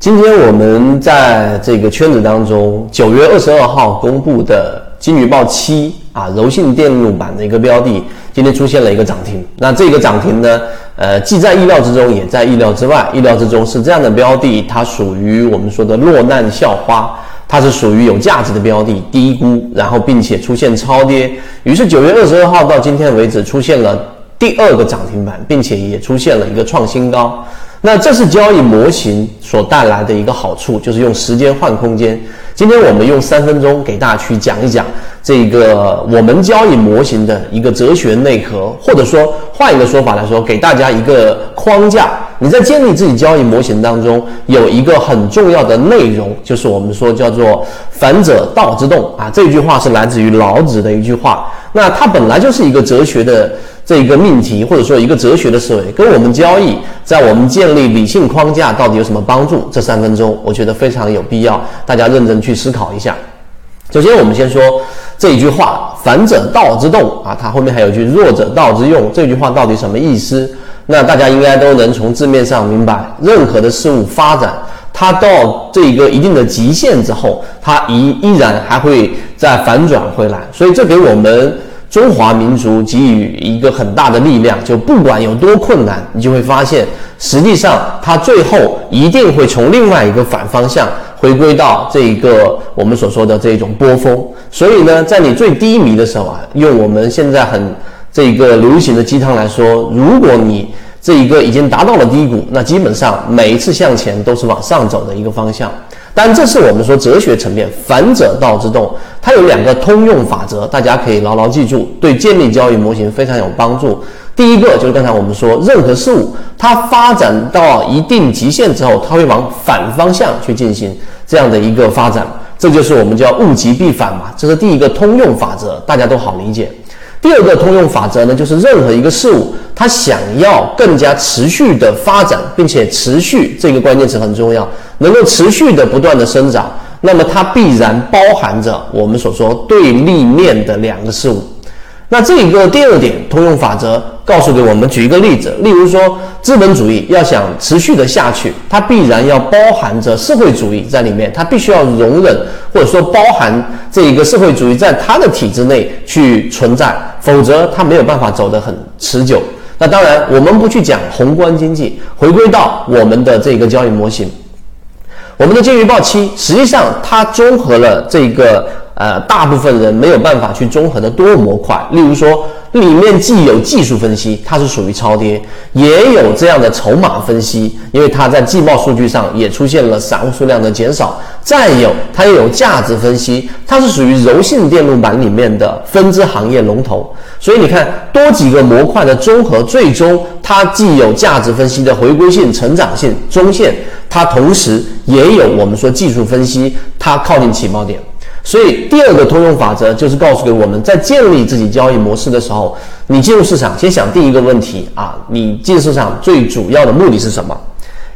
今天我们在这个圈子当中，九月二十二号公布的金鱼报七啊，柔性电路板的一个标的，今天出现了一个涨停。那这个涨停呢，呃，既在意料之中，也在意料之外。意料之中是这样的标的，它属于我们说的落难校花，它是属于有价值的标的，低估，然后并且出现超跌。于是九月二十二号到今天为止，出现了第二个涨停板，并且也出现了一个创新高。那这是交易模型所带来的一个好处，就是用时间换空间。今天我们用三分钟给大家去讲一讲这个我们交易模型的一个哲学内核，或者说换一个说法来说，给大家一个框架。你在建立自己交易模型当中，有一个很重要的内容，就是我们说叫做“反者道之动”啊。这句话是来自于老子的一句话。那它本来就是一个哲学的。这一个命题，或者说一个哲学的思维，跟我们交易，在我们建立理性框架到底有什么帮助？这三分钟，我觉得非常有必要，大家认真去思考一下。首先，我们先说这一句话：“反者道之动”啊，它后面还有句“弱者道之用”。这句话到底什么意思？那大家应该都能从字面上明白，任何的事物发展，它到这一个一定的极限之后，它依依然还会再反转回来。所以，这给我们。中华民族给予一个很大的力量，就不管有多困难，你就会发现，实际上它最后一定会从另外一个反方向回归到这一个我们所说的这种波峰。所以呢，在你最低迷的时候啊，用我们现在很这个流行的鸡汤来说，如果你这一个已经达到了低谷，那基本上每一次向前都是往上走的一个方向。但这是我们说哲学层面，反者道之动，它有两个通用法则，大家可以牢牢记住，对建立交易模型非常有帮助。第一个就是刚才我们说，任何事物它发展到一定极限之后，它会往反方向去进行这样的一个发展，这就是我们叫物极必反嘛，这是第一个通用法则，大家都好理解。第二个通用法则呢，就是任何一个事物，它想要更加持续的发展，并且持续这个关键词很重要，能够持续的不断的生长，那么它必然包含着我们所说对立面的两个事物。那这一个第二点通用法则告诉给我们，举一个例子，例如说资本主义要想持续的下去，它必然要包含着社会主义在里面，它必须要容忍或者说包含这一个社会主义在它的体制内去存在，否则它没有办法走得很持久。那当然，我们不去讲宏观经济，回归到我们的这个交易模型，我们的金鱼报期实际上它综合了这个。呃，大部分人没有办法去综合的多模块，例如说，里面既有技术分析，它是属于超跌，也有这样的筹码分析，因为它在季报数据上也出现了散户数量的减少。再有，它又有价值分析，它是属于柔性电路板里面的分支行业龙头。所以你看，多几个模块的综合，最终它既有价值分析的回归性、成长性、中线，它同时也有我们说技术分析，它靠近起爆点。所以，第二个通用法则就是告诉给我们，在建立自己交易模式的时候，你进入市场，先想第一个问题啊，你进市场最主要的目的是什么？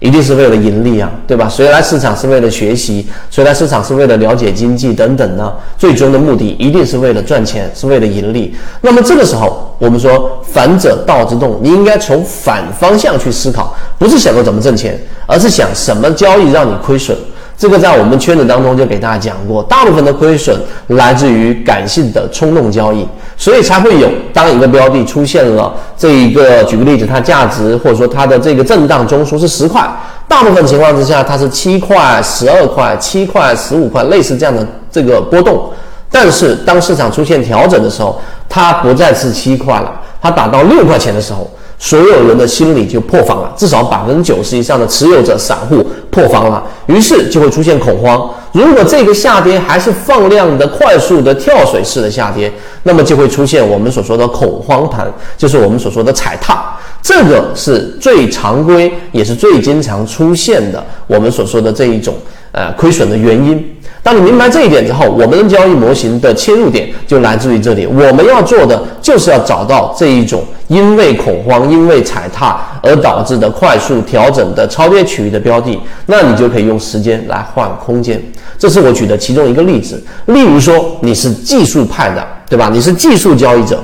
一定是为了盈利啊，对吧？谁来市场是为了学习？谁来市场是为了了解经济等等呢？最终的目的一定是为了赚钱，是为了盈利。那么这个时候，我们说反者道之动，你应该从反方向去思考，不是想着怎么挣钱，而是想什么交易让你亏损。这个在我们圈子当中就给大家讲过，大部分的亏损来自于感性的冲动交易，所以才会有当一个标的出现了这一个，举个例子，它价值或者说它的这个震荡中枢是十块，大部分情况之下它是七块、十二块、七块、十五块，类似这样的这个波动。但是当市场出现调整的时候，它不再是七块了，它打到六块钱的时候。所有人的心理就破防了，至少百分之九十以上的持有者散户破防了，于是就会出现恐慌。如果这个下跌还是放量的、快速的跳水式的下跌，那么就会出现我们所说的恐慌盘，就是我们所说的踩踏。这个是最常规，也是最经常出现的我们所说的这一种呃亏损的原因。当你明白这一点之后，我们的交易模型的切入点就来自于这里。我们要做的就是要找到这一种因为恐慌、因为踩踏而导致的快速调整的超跌区域的标的，那你就可以用时间来换空间。这是我举的其中一个例子。例如说，你是技术派的，对吧？你是技术交易者。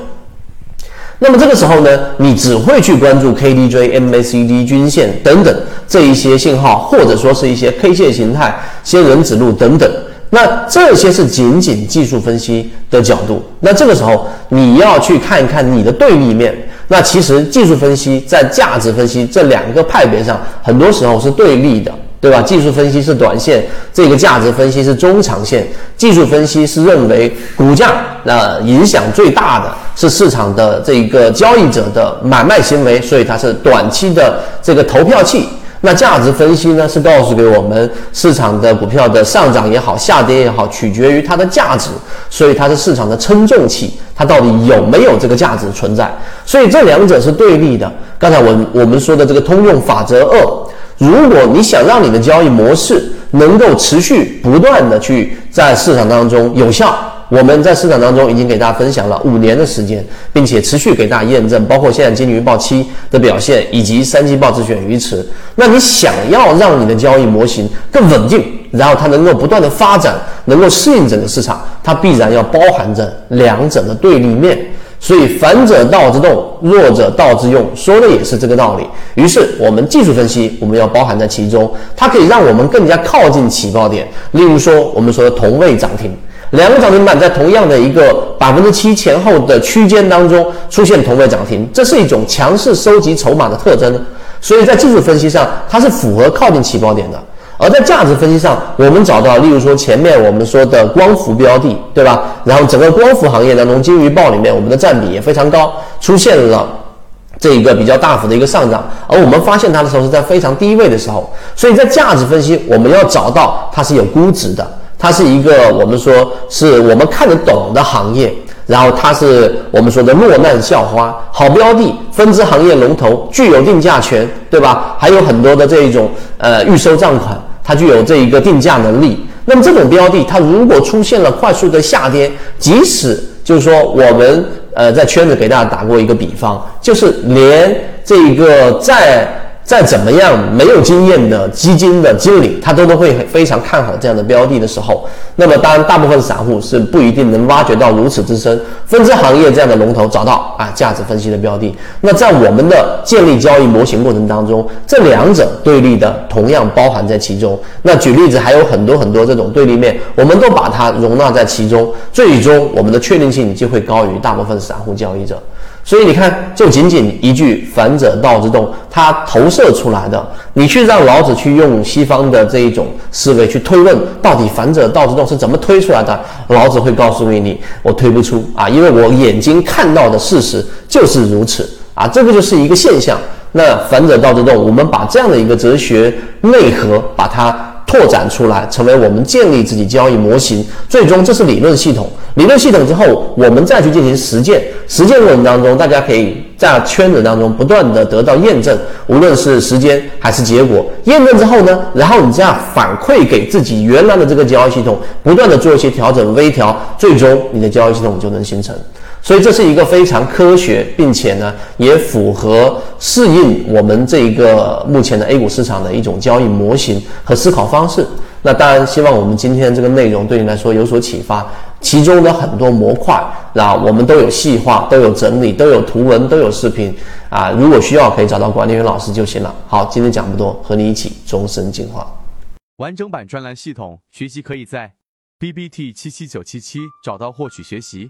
那么这个时候呢，你只会去关注 KDJ、MACD 均线等等这一些信号，或者说是一些 K 线形态、仙人指路等等。那这些是仅仅技术分析的角度。那这个时候你要去看一看你的对立面。那其实技术分析在价值分析这两个派别上，很多时候是对立的。对吧？技术分析是短线，这个价值分析是中长线。技术分析是认为股价那影响最大的是市场的这个交易者的买卖行为，所以它是短期的这个投票器。那价值分析呢，是告诉给我们市场的股票的上涨也好，下跌也好，取决于它的价值，所以它是市场的称重器，它到底有没有这个价值存在？所以这两者是对立的。刚才我我们说的这个通用法则二。如果你想让你的交易模式能够持续不断的去在市场当中有效，我们在市场当中已经给大家分享了五年的时间，并且持续给大家验证，包括现在金鱼报期的表现以及三季报自选鱼池。那你想要让你的交易模型更稳定，然后它能够不断的发展，能够适应整个市场，它必然要包含着两者的对立面。所以反者道之动，弱者道之用，说的也是这个道理。于是我们技术分析，我们要包含在其中，它可以让我们更加靠近起爆点。例如说，我们说的同位涨停，两个涨停板在同样的一个百分之七前后的区间当中出现同位涨停，这是一种强势收集筹码的特征。所以在技术分析上，它是符合靠近起爆点的。而在价值分析上，我们找到，例如说前面我们说的光伏标的，对吧？然后整个光伏行业当中，金鱼报里面我们的占比也非常高，出现了这一个比较大幅的一个上涨。而我们发现它的时候是在非常低位的时候，所以在价值分析，我们要找到它是有估值的，它是一个我们说是我们看得懂的行业，然后它是我们说的落难校花，好标的，分支行业龙头，具有定价权，对吧？还有很多的这一种呃预收账款。它具有这一个定价能力，那么这种标的，它如果出现了快速的下跌，即使就是说我们呃在圈子给大家打过一个比方，就是连这个在。再怎么样没有经验的基金的经理，他都都会非常看好这样的标的的时候，那么当然大部分散户是不一定能挖掘到如此之深。分支行业这样的龙头找到啊，价值分析的标的。那在我们的建立交易模型过程当中，这两者对立的同样包含在其中。那举例子还有很多很多这种对立面，我们都把它容纳在其中，最终我们的确定性就会高于大部分散户交易者。所以你看，就仅仅一句“反者道之动”，它投射出来的，你去让老子去用西方的这一种思维去推论，到底“反者道之动”是怎么推出来的？老子会告诉给你，我推不出啊，因为我眼睛看到的事实就是如此啊，这个就是一个现象。那“反者道之动”，我们把这样的一个哲学内核，把它。拓展出来，成为我们建立自己交易模型。最终，这是理论系统。理论系统之后，我们再去进行实践。实践过程当中，大家可以在圈子当中不断的得到验证，无论是时间还是结果。验证之后呢，然后你这样反馈给自己原来的这个交易系统，不断的做一些调整、微调，最终你的交易系统就能形成。所以这是一个非常科学，并且呢，也符合适应我们这一个目前的 A 股市场的一种交易模型和思考方式。那当然，希望我们今天这个内容对你来说有所启发。其中的很多模块，那我们都有细化，都有整理，都有图文，都有视频啊。如果需要，可以找到管理员老师就行了。好，今天讲不多，和你一起终身进化。完整版专栏系统学习可以在 B B T 七七九七七找到获取学习。